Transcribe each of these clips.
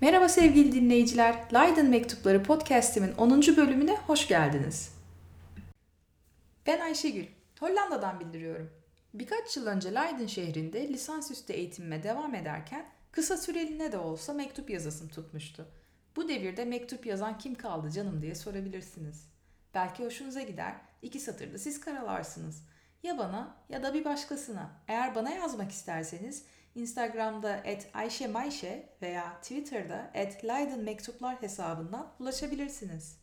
Merhaba sevgili dinleyiciler. Leiden Mektupları podcast'imin 10. bölümüne hoş geldiniz. Ben Ayşegül. Hollanda'dan bildiriyorum. Birkaç yıl önce Leiden şehrinde lisansüstü eğitimime devam ederken kısa süreliğine de olsa mektup yazasım tutmuştu. Bu devirde mektup yazan kim kaldı canım diye sorabilirsiniz. Belki hoşunuza gider, iki satırda siz karalarsınız. Ya bana ya da bir başkasına. Eğer bana yazmak isterseniz Instagram'da et Ayşe Mayşe veya Twitter'da et Leiden Mektuplar hesabından ulaşabilirsiniz.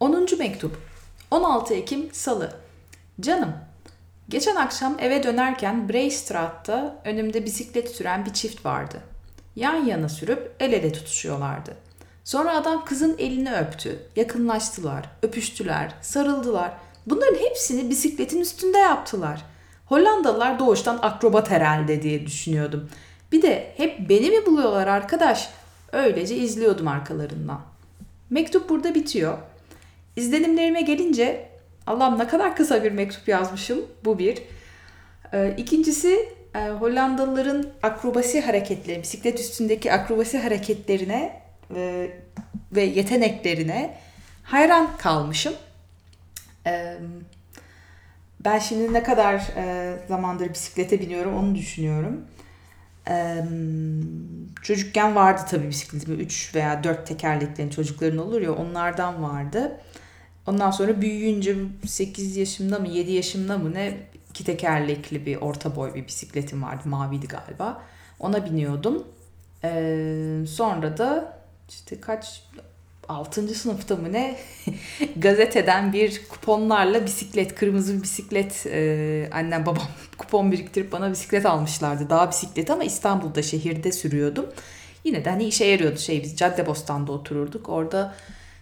Onuncu mektup. 16 Ekim Salı. Canım, geçen akşam eve dönerken Breystraat'ta önümde bisiklet süren bir çift vardı yan yana sürüp el ele tutuşuyorlardı. Sonra adam kızın elini öptü, yakınlaştılar, öpüştüler, sarıldılar. Bunların hepsini bisikletin üstünde yaptılar. Hollandalılar doğuştan akrobat herhalde diye düşünüyordum. Bir de hep beni mi buluyorlar arkadaş? Öylece izliyordum arkalarından. Mektup burada bitiyor. İzlenimlerime gelince Allah'ım ne kadar kısa bir mektup yazmışım. Bu bir. Ee, ikincisi e, Hollandalıların akrobasi hareketleri, bisiklet üstündeki akrobasi hareketlerine e, ve yeteneklerine hayran kalmışım. E, ben şimdi ne kadar e, zamandır bisiklete biniyorum onu düşünüyorum. E, çocukken vardı tabii bisikletim. 3 veya 4 tekerleklerin çocukların olur ya onlardan vardı. Ondan sonra büyüyünce 8 yaşımda mı 7 yaşımda mı ne iki tekerlekli bir orta boy bir bisikletim vardı. Maviydi galiba. Ona biniyordum. Ee, sonra da işte kaç 6. sınıfta mı ne gazeteden bir kuponlarla bisiklet, kırmızı bir bisiklet e, annem babam kupon biriktirip bana bisiklet almışlardı. Dağ bisikleti ama İstanbul'da şehirde sürüyordum. Yine de hani işe yarıyordu şey biz Caddebostan'da otururduk. Orada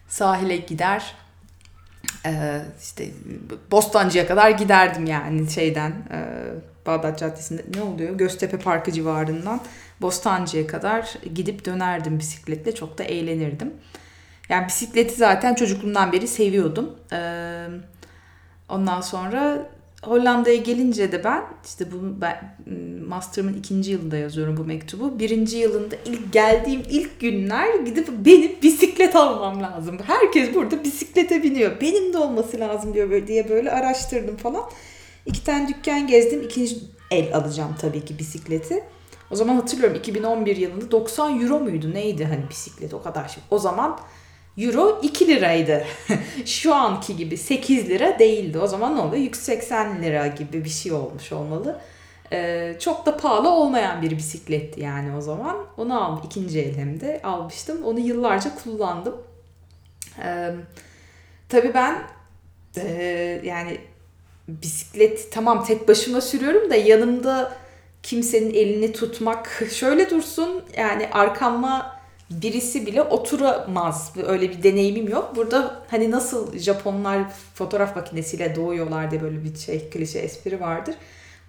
sahile gider ee, işte Bostancı'ya kadar giderdim yani şeyden e, Bağdat Caddesi'nde ne oluyor Göztepe Parkı civarından Bostancı'ya kadar gidip dönerdim bisikletle çok da eğlenirdim. Yani bisikleti zaten çocukluğumdan beri seviyordum. Ee, ondan sonra Hollanda'ya gelince de ben işte bu ben master'ımın ikinci yılında yazıyorum bu mektubu. Birinci yılında ilk geldiğim ilk günler gidip benim bisiklet almam lazım. Herkes burada bisiklete biniyor. Benim de olması lazım diyor böyle diye böyle araştırdım falan. İki tane dükkan gezdim. İkinci el alacağım tabii ki bisikleti. O zaman hatırlıyorum 2011 yılında 90 euro muydu neydi hani bisiklet o kadar şey. O zaman Euro 2 liraydı. Şu anki gibi 8 lira değildi. O zaman ne oluyor? 180 lira gibi bir şey olmuş olmalı. Ee, çok da pahalı olmayan bir bisikletti yani o zaman. Onu aldım. ikinci el hem de almıştım. Onu yıllarca kullandım. Ee, tabii ben e, yani bisiklet tamam tek başıma sürüyorum da yanımda kimsenin elini tutmak şöyle dursun yani arkama birisi bile oturamaz. Öyle bir deneyimim yok. Burada hani nasıl Japonlar fotoğraf makinesiyle doğuyorlar diye böyle bir şey klişe espri vardır.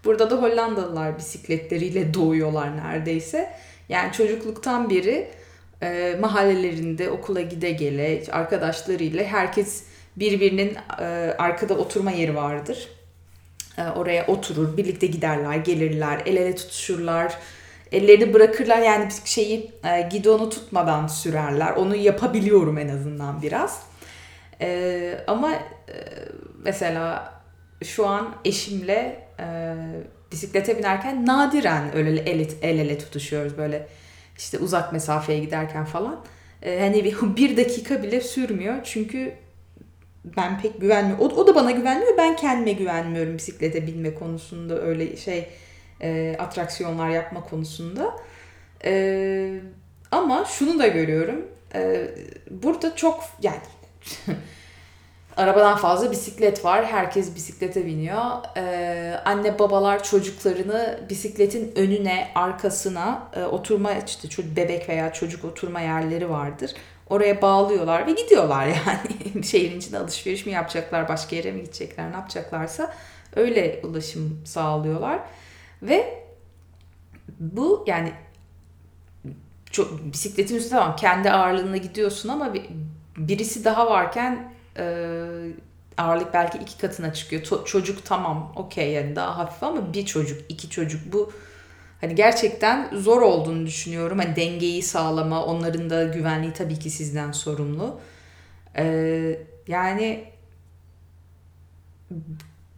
Burada da Hollandalılar bisikletleriyle doğuyorlar neredeyse. Yani çocukluktan beri e, mahallelerinde okula gide gele arkadaşlarıyla herkes birbirinin e, arkada oturma yeri vardır. E, oraya oturur, birlikte giderler, gelirler, el ele tutuşurlar ellerini bırakırlar yani şeyi e, gidonu tutmadan sürerler. Onu yapabiliyorum en azından biraz. E, ama e, mesela şu an eşimle e, bisiklete binerken nadiren öyle el, el ele tutuşuyoruz böyle işte uzak mesafeye giderken falan. E, hani bir, bir dakika bile sürmüyor çünkü ben pek güvenmiyorum. O, o da bana güvenmiyor. Ben kendime güvenmiyorum bisiklete binme konusunda öyle şey e, atraksiyonlar yapma konusunda. E, ama şunu da görüyorum. E, burada çok yani arabadan fazla bisiklet var. Herkes bisiklete biniyor. Ee, anne babalar çocuklarını bisikletin önüne, arkasına e, oturma işte bebek veya çocuk oturma yerleri vardır. Oraya bağlıyorlar ve gidiyorlar yani. Şehrin içinde alışveriş mi yapacaklar, başka yere mi gidecekler, ne yapacaklarsa öyle ulaşım sağlıyorlar. Ve bu yani çok, bisikletin üstünde tamam kendi ağırlığına gidiyorsun ama bir, birisi daha varken e, ağırlık belki iki katına çıkıyor. To- çocuk tamam okey yani daha hafif ama bir çocuk, iki çocuk bu hani gerçekten zor olduğunu düşünüyorum. Hani dengeyi sağlama, onların da güvenliği tabii ki sizden sorumlu. Ee, yani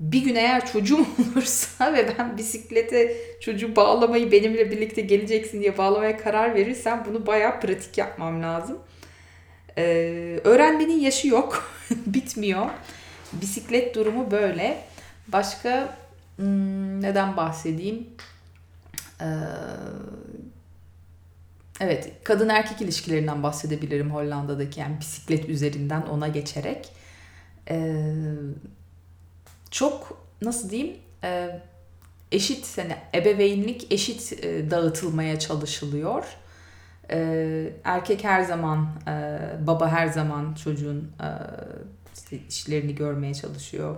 bir gün eğer çocuğum olursa ve ben bisiklete çocuğu bağlamayı benimle birlikte geleceksin diye bağlamaya karar verirsem bunu bayağı pratik yapmam lazım. Ee, öğrenmenin yaşı yok. Bitmiyor. Bisiklet durumu böyle. Başka hmm, neden bahsedeyim? Ee, evet, kadın erkek ilişkilerinden bahsedebilirim Hollanda'daki yani bisiklet üzerinden ona geçerek. Ee, çok nasıl diyeyim? Ee, eşit hani ebeveynlik eşit e, dağıtılmaya çalışılıyor. Ee, erkek her zaman, e, baba her zaman çocuğun e, işlerini görmeye çalışıyor.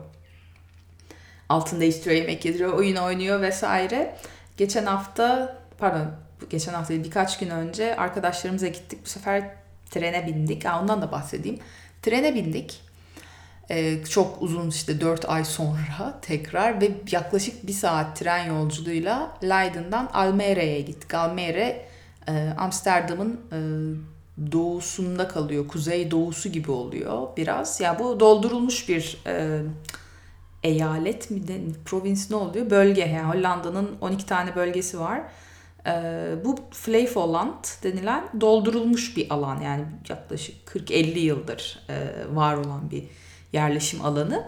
Altın değiştiriyor, yemek yediriyor, oyun oynuyor vesaire. Geçen hafta, pardon geçen hafta birkaç gün önce arkadaşlarımıza gittik. Bu sefer trene bindik. Ha, ondan da bahsedeyim. Trene bindik. Ee, çok uzun işte 4 ay sonra tekrar ve yaklaşık bir saat tren yolculuğuyla Leiden'dan Almere'ye gittik. Almere e, Amsterdam'ın e, doğusunda kalıyor. Kuzey doğusu gibi oluyor biraz. Ya yani bu doldurulmuş bir e, eyalet mi de provins ne oluyor? Bölge yani Hollanda'nın 12 tane bölgesi var. E, bu Flevoland denilen doldurulmuş bir alan yani yaklaşık 40-50 yıldır var olan bir yerleşim alanı.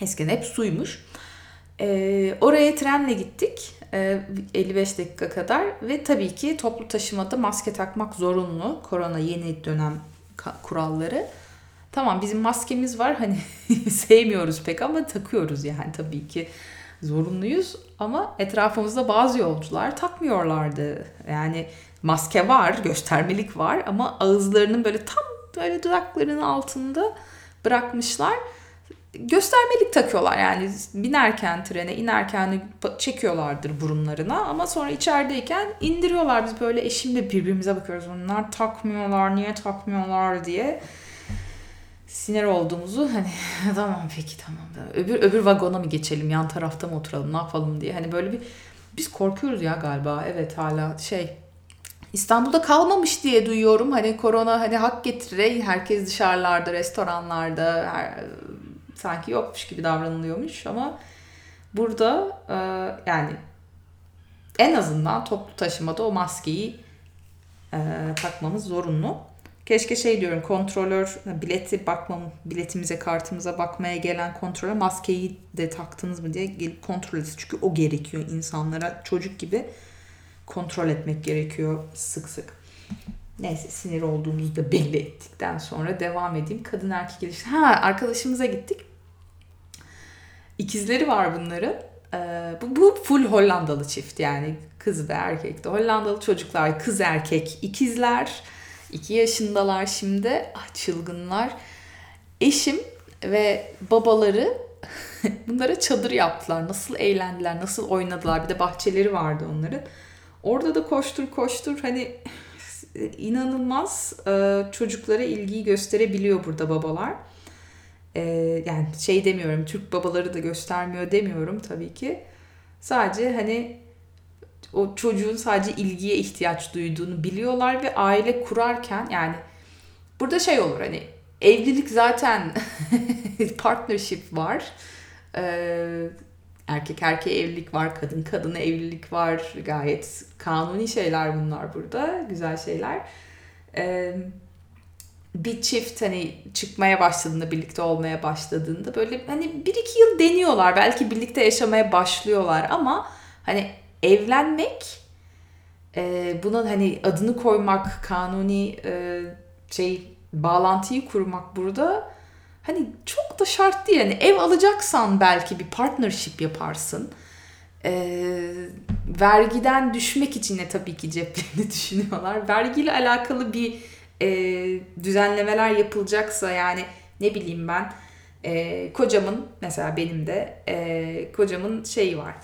Eskiden hep suymuş. E, oraya trenle gittik. 55 dakika kadar ve tabii ki toplu taşımada maske takmak zorunlu. Korona yeni dönem kuralları. Tamam bizim maskemiz var hani sevmiyoruz pek ama takıyoruz yani tabii ki zorunluyuz ama etrafımızda bazı yolcular takmıyorlardı. Yani maske var, göstermelik var ama ağızlarının böyle tam böyle dudaklarının altında bırakmışlar. Göstermelik takıyorlar yani. Binerken trene inerken çekiyorlardır burunlarına. Ama sonra içerideyken indiriyorlar. Biz böyle eşimle birbirimize bakıyoruz. Onlar takmıyorlar niye takmıyorlar diye. Sinir olduğumuzu hani tamam peki tamam. Öbür öbür vagona mı geçelim? Yan tarafta mı oturalım? Ne yapalım diye. Hani böyle bir biz korkuyoruz ya galiba. Evet hala şey İstanbul'da kalmamış diye duyuyorum. Hani korona hani hak getire herkes dışarılarda, restoranlarda, her, sanki yokmuş gibi davranılıyormuş ama burada e, yani en azından toplu taşımada o maskeyi e, takmamız zorunlu. Keşke şey diyorum kontrolör bileti bakmam biletimize kartımıza bakmaya gelen kontrolör maskeyi de taktınız mı diye gelip kontrol etsin. Çünkü o gerekiyor insanlara çocuk gibi kontrol etmek gerekiyor sık sık. Neyse sinir olduğumuzu da belli ettikten sonra devam edeyim. Kadın erkek ilişki. Ha arkadaşımıza gittik. İkizleri var bunların. Ee, bu, bu full Hollandalı çift yani kız ve erkek de. Hollandalı çocuklar kız erkek ikizler. 2 yaşındalar şimdi. Ah çılgınlar. Eşim ve babaları bunlara çadır yaptılar. Nasıl eğlendiler, nasıl oynadılar. Bir de bahçeleri vardı onların. Orada da koştur koştur hani inanılmaz e, çocuklara ilgiyi gösterebiliyor burada babalar. E, yani şey demiyorum Türk babaları da göstermiyor demiyorum tabii ki. Sadece hani o çocuğun sadece ilgiye ihtiyaç duyduğunu biliyorlar ve aile kurarken yani burada şey olur hani evlilik zaten partnership var. Ee, erkek erkeğe evlilik var, kadın kadına evlilik var. Gayet kanuni şeyler bunlar burada. Güzel şeyler. Ee, bir çift hani çıkmaya başladığında, birlikte olmaya başladığında böyle hani bir iki yıl deniyorlar. Belki birlikte yaşamaya başlıyorlar ama hani evlenmek e, bunun hani adını koymak, kanuni e, şey bağlantıyı kurmak burada hani çok da şart değil. Yani ev alacaksan belki bir partnership yaparsın. Ee, vergiden düşmek için de tabii ki ceplerini düşünüyorlar. Vergiyle alakalı bir e, düzenlemeler yapılacaksa yani ne bileyim ben e, kocamın mesela benim de e, kocamın şeyi var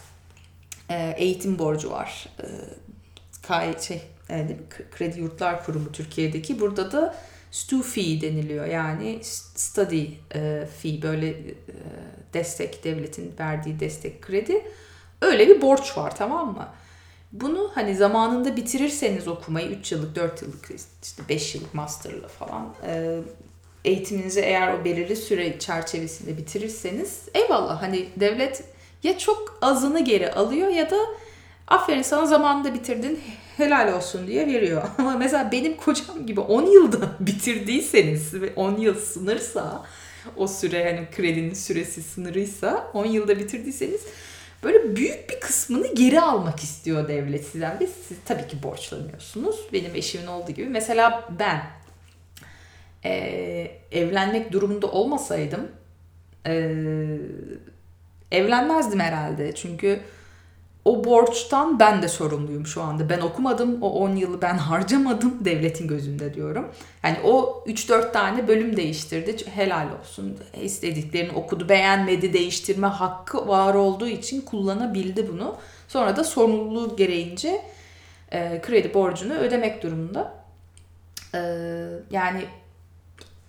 e, eğitim borcu var e, kay, şey e, kredi yurtlar kurumu Türkiye'deki burada da stu fee deniliyor. Yani study e, fee böyle e, destek devletin verdiği destek kredi. Öyle bir borç var tamam mı? Bunu hani zamanında bitirirseniz okumayı 3 yıllık, 4 yıllık, işte 5 yıllık master'la falan e, eğitiminizi eğer o belirli süre çerçevesinde bitirirseniz eyvallah hani devlet ya çok azını geri alıyor ya da aferin sana zamanında bitirdin helal olsun diye veriyor. Ama mesela benim kocam gibi 10 yılda bitirdiyseniz ve 10 yıl sınırsa o süre hani kredinin süresi sınırıysa 10 yılda bitirdiyseniz böyle büyük bir kısmını geri almak istiyor devlet sizden ve siz tabii ki borçlanıyorsunuz. Benim eşimin olduğu gibi. Mesela ben e, evlenmek durumunda olmasaydım e, evlenmezdim herhalde. Çünkü o borçtan ben de sorumluyum şu anda. Ben okumadım, o 10 yılı ben harcamadım devletin gözünde diyorum. Yani o 3-4 tane bölüm değiştirdi. Helal olsun. İstediklerini okudu, beğenmedi, değiştirme hakkı var olduğu için kullanabildi bunu. Sonra da sorumluluğu gereğince e, kredi borcunu ödemek durumunda. E, yani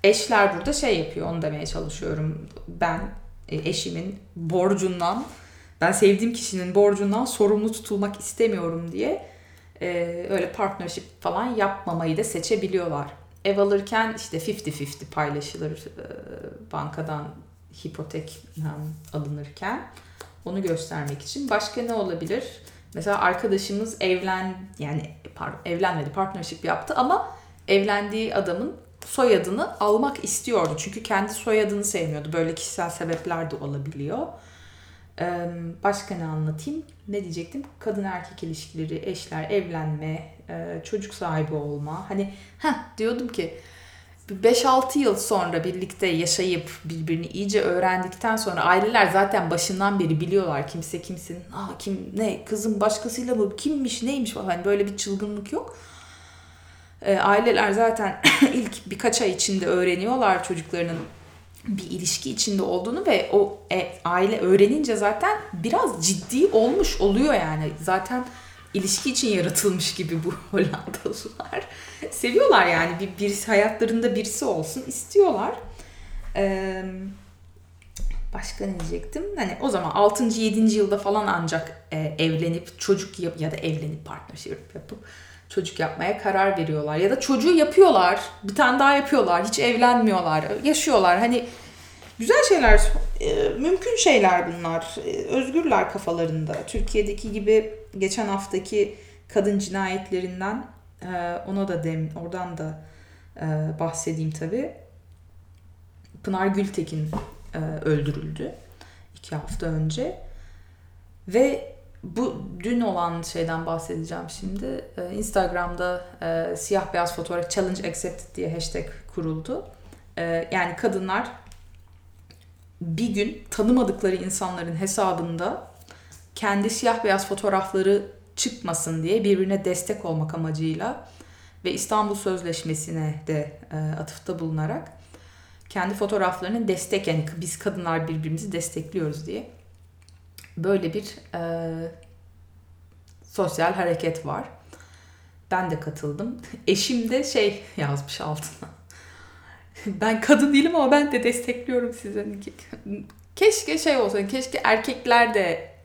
eşler burada şey yapıyor, onu demeye çalışıyorum. Ben e, eşimin borcundan ben sevdiğim kişinin borcundan sorumlu tutulmak istemiyorum diye e, öyle partnership falan yapmamayı da seçebiliyorlar. Ev alırken işte 50-50 paylaşılır e, bankadan hipotek alınırken onu göstermek için. Başka ne olabilir? Mesela arkadaşımız evlen yani pardon, evlenmedi partnership yaptı ama evlendiği adamın soyadını almak istiyordu. Çünkü kendi soyadını sevmiyordu. Böyle kişisel sebepler de olabiliyor. Başka ne anlatayım? Ne diyecektim? Kadın erkek ilişkileri, eşler, evlenme, çocuk sahibi olma. Hani ha diyordum ki 5-6 yıl sonra birlikte yaşayıp birbirini iyice öğrendikten sonra aileler zaten başından beri biliyorlar kimse kimsenin Aa, kim ne kızım başkasıyla mı kimmiş neymiş falan hani böyle bir çılgınlık yok. aileler zaten ilk birkaç ay içinde öğreniyorlar çocuklarının bir ilişki içinde olduğunu ve o e, aile öğrenince zaten biraz ciddi olmuş oluyor yani. Zaten ilişki için yaratılmış gibi bu Hollandalılar. Seviyorlar yani bir birisi hayatlarında birisi olsun istiyorlar. Ee, başka ne diyecektim? Hani o zaman 6. 7. yılda falan ancak e, evlenip çocuk yap ya da evlenip partnership yapıp çocuk yapmaya karar veriyorlar. Ya da çocuğu yapıyorlar. Bir tane daha yapıyorlar. Hiç evlenmiyorlar. Yaşıyorlar. Hani güzel şeyler, e, mümkün şeyler bunlar. E, özgürler kafalarında. Türkiye'deki gibi geçen haftaki kadın cinayetlerinden e, ona da dem oradan da bahsedeyim tabi. Pınar Gültekin öldürüldü iki hafta önce ve bu dün olan şeyden bahsedeceğim şimdi. Ee, Instagram'da e, siyah beyaz fotoğraf challenge accepted diye hashtag kuruldu. E, yani kadınlar bir gün tanımadıkları insanların hesabında kendi siyah beyaz fotoğrafları çıkmasın diye birbirine destek olmak amacıyla ve İstanbul Sözleşmesi'ne de e, atıfta bulunarak kendi fotoğraflarının destek yani biz kadınlar birbirimizi destekliyoruz diye böyle bir e, sosyal hareket var. Ben de katıldım. Eşim de şey yazmış altına. ben kadın değilim ama ben de destekliyorum sizi. Keşke şey olsa, keşke erkekler de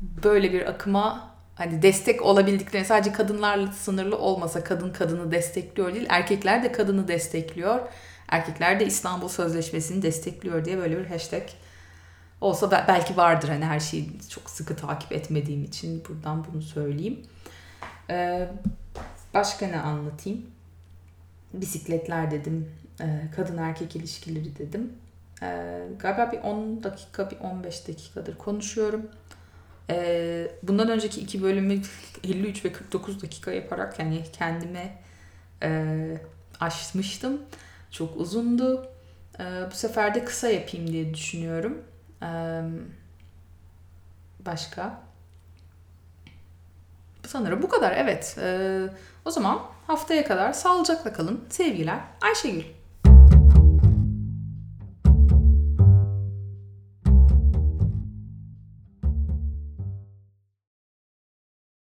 böyle bir akıma hani destek olabildikleri sadece kadınlarla sınırlı olmasa kadın kadını destekliyor değil erkekler de kadını destekliyor erkekler de İstanbul Sözleşmesi'ni destekliyor diye böyle bir hashtag Olsa belki vardır hani her şeyi çok sıkı takip etmediğim için buradan bunu söyleyeyim. Ee, başka ne anlatayım? Bisikletler dedim. Ee, kadın erkek ilişkileri dedim. Ee, galiba bir 10 dakika, bir 15 dakikadır konuşuyorum. Ee, bundan önceki iki bölümü 53 ve 49 dakika yaparak yani kendime e, aşmıştım. Çok uzundu. Ee, bu sefer de kısa yapayım diye düşünüyorum. Başka? Sanırım bu kadar evet. O zaman haftaya kadar sağlıcakla kalın. Sevgiler Ayşegül.